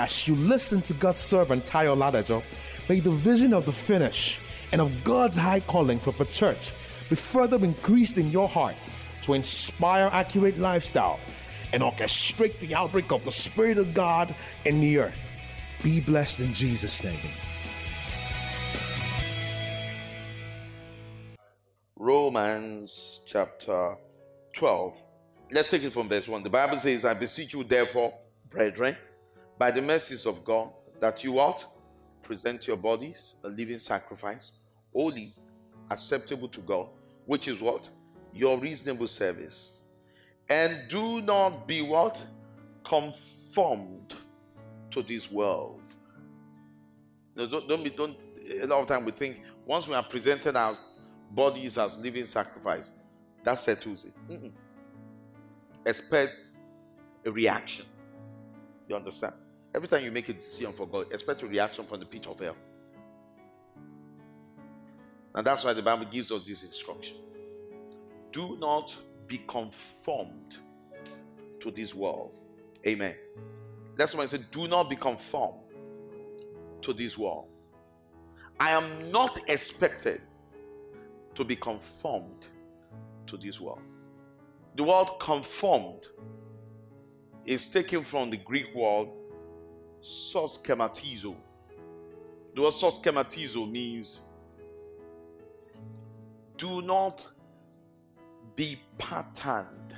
As you listen to God's servant Tayo Ladajo, may the vision of the finish and of God's high calling for the church be further increased in your heart to inspire accurate lifestyle and orchestrate the outbreak of the Spirit of God in the earth. Be blessed in Jesus' name. Romans chapter 12. Let's take it from verse 1. The Bible says, I beseech you, therefore, brethren, by the mercies of God, that you ought present your bodies a living sacrifice, holy, acceptable to God, which is what? Your reasonable service. And do not be what? Conformed to this world. No, don't, don't be, don't, a lot of time we think once we are presented our bodies as living sacrifice, that settles it. Mm-mm. Expect a reaction. You understand? Every time you make a decision for God, expect a reaction from the pit of hell. And that's why the Bible gives us this instruction. Do not be conformed to this world. Amen. That's why I said, do not be conformed to this world. I am not expected to be conformed to this world. The word conformed is taken from the Greek word soschematizo. The word soschematizo means do not be patterned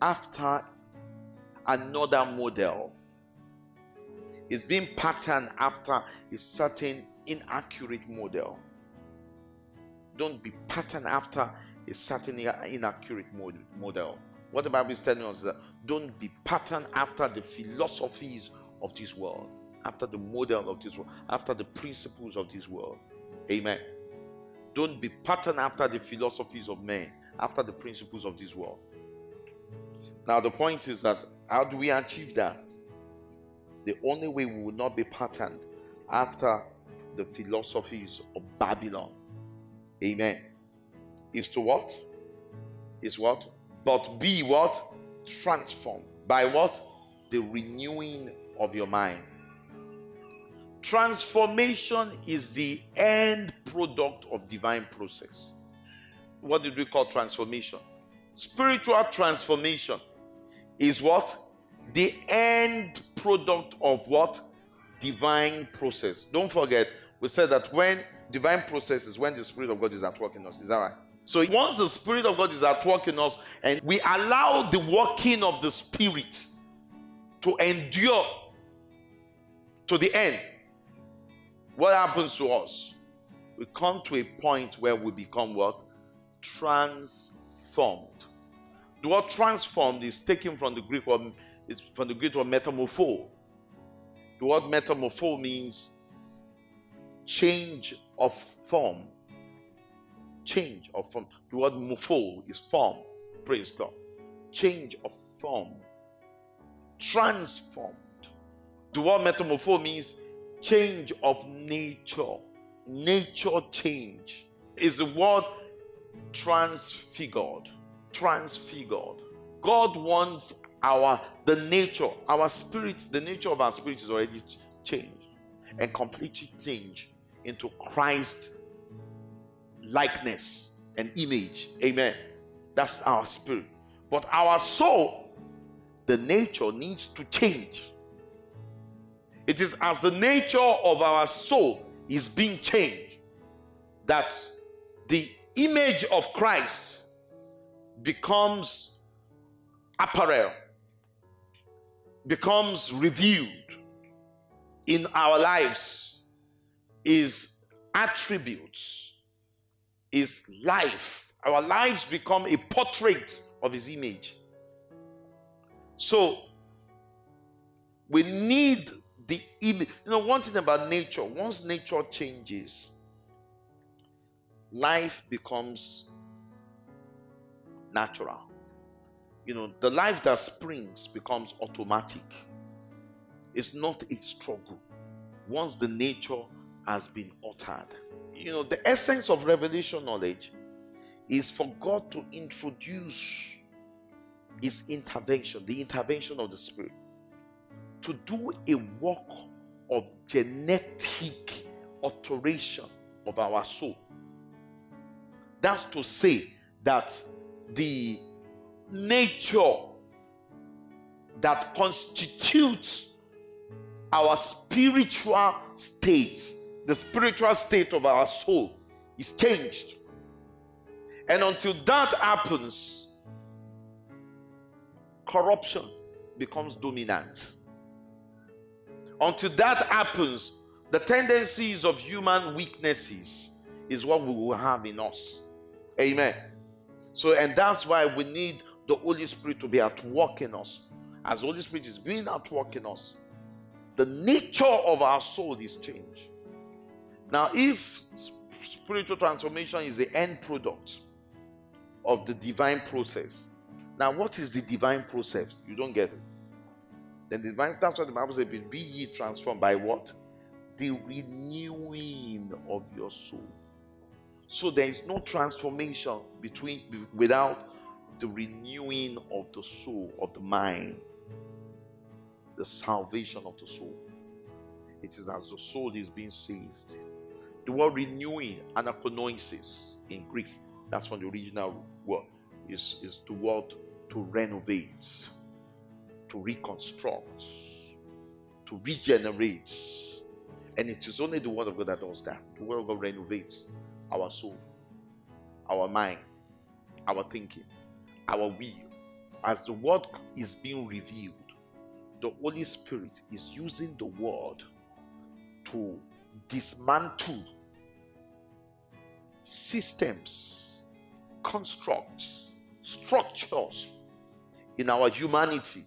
after another model. It's being patterned after a certain inaccurate model. Don't be patterned after a certain inaccurate model. What the Bible is telling us is that don't be patterned after the philosophies of this world, after the model of this world, after the principles of this world. Amen. Don't be patterned after the philosophies of men, after the principles of this world. Now, the point is that how do we achieve that? The only way we will not be patterned after the philosophies of Babylon, amen, is to what? Is what? But be what? Transformed. By what? The renewing of your mind. Transformation is the end product of divine process. What did we call transformation? Spiritual transformation is what? The end product of what? Divine process. Don't forget, we said that when divine process is when the Spirit of God is at work in us. Is that right? So once the Spirit of God is at work in us and we allow the working of the Spirit to endure to the end, what happens to us? We come to a point where we become what? Transformed. The word transformed is taken from the Greek word, it's from the Greek word metamorpho. The word metamorpho means change of form. Change of form. The word morpho is form. Praise God. Change of form transformed. The word metamorpho means change of nature. Nature change is the word transfigured. Transfigured. God wants our the nature, our spirit, the nature of our spirit is already changed and completely changed into Christ likeness and image. Amen. That's our spirit. But our soul the nature needs to change. It is as the nature of our soul is being changed that the image of Christ becomes apparel, becomes revealed in our lives, is attributes, is life. Our lives become a portrait of his image. So we need the image. You know, one thing about nature, once nature changes, life becomes natural. You know, the life that springs becomes automatic. It's not a struggle once the nature has been altered. You know, the essence of revelation knowledge is for God to introduce His intervention, the intervention of the Spirit, to do a work of genetic alteration of our soul. That's to say that the nature that constitutes our spiritual state, the spiritual state of our soul, is changed. And until that happens, corruption becomes dominant. Until that happens, the tendencies of human weaknesses is what we will have in us. Amen. So, and that's why we need the Holy Spirit to be at work in us. As the Holy Spirit is being at work in us, the nature of our soul is changed. Now, if spiritual transformation is the end product of the divine process, now what is the divine process? You don't get it. Then the divine, that's what the Bible says, be ye transformed by what? The renewing of your soul. So there is no transformation between without the renewing of the soul, of the mind, the salvation of the soul. It is as the soul is being saved. The word renewing, anakonosis in Greek, that's from the original word, is, is the word to renovate, to reconstruct, to regenerate. And it is only the word of God that does that. The word of God renovates our soul, our mind, our thinking, our will. As the word is being revealed, the Holy Spirit is using the word to dismantle systems, constructs, structures in our humanity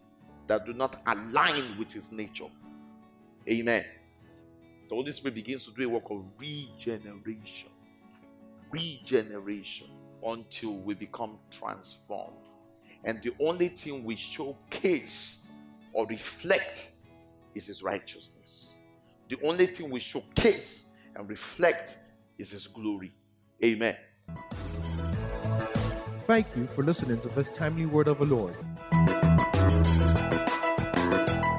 that do not align with his nature. Amen. The Holy Spirit begins to do a work of regeneration regeneration until we become transformed. And the only thing we showcase or reflect is His righteousness. The only thing we showcase and reflect is His glory. Amen. Thank you for listening to this timely word of the Lord. なるほど。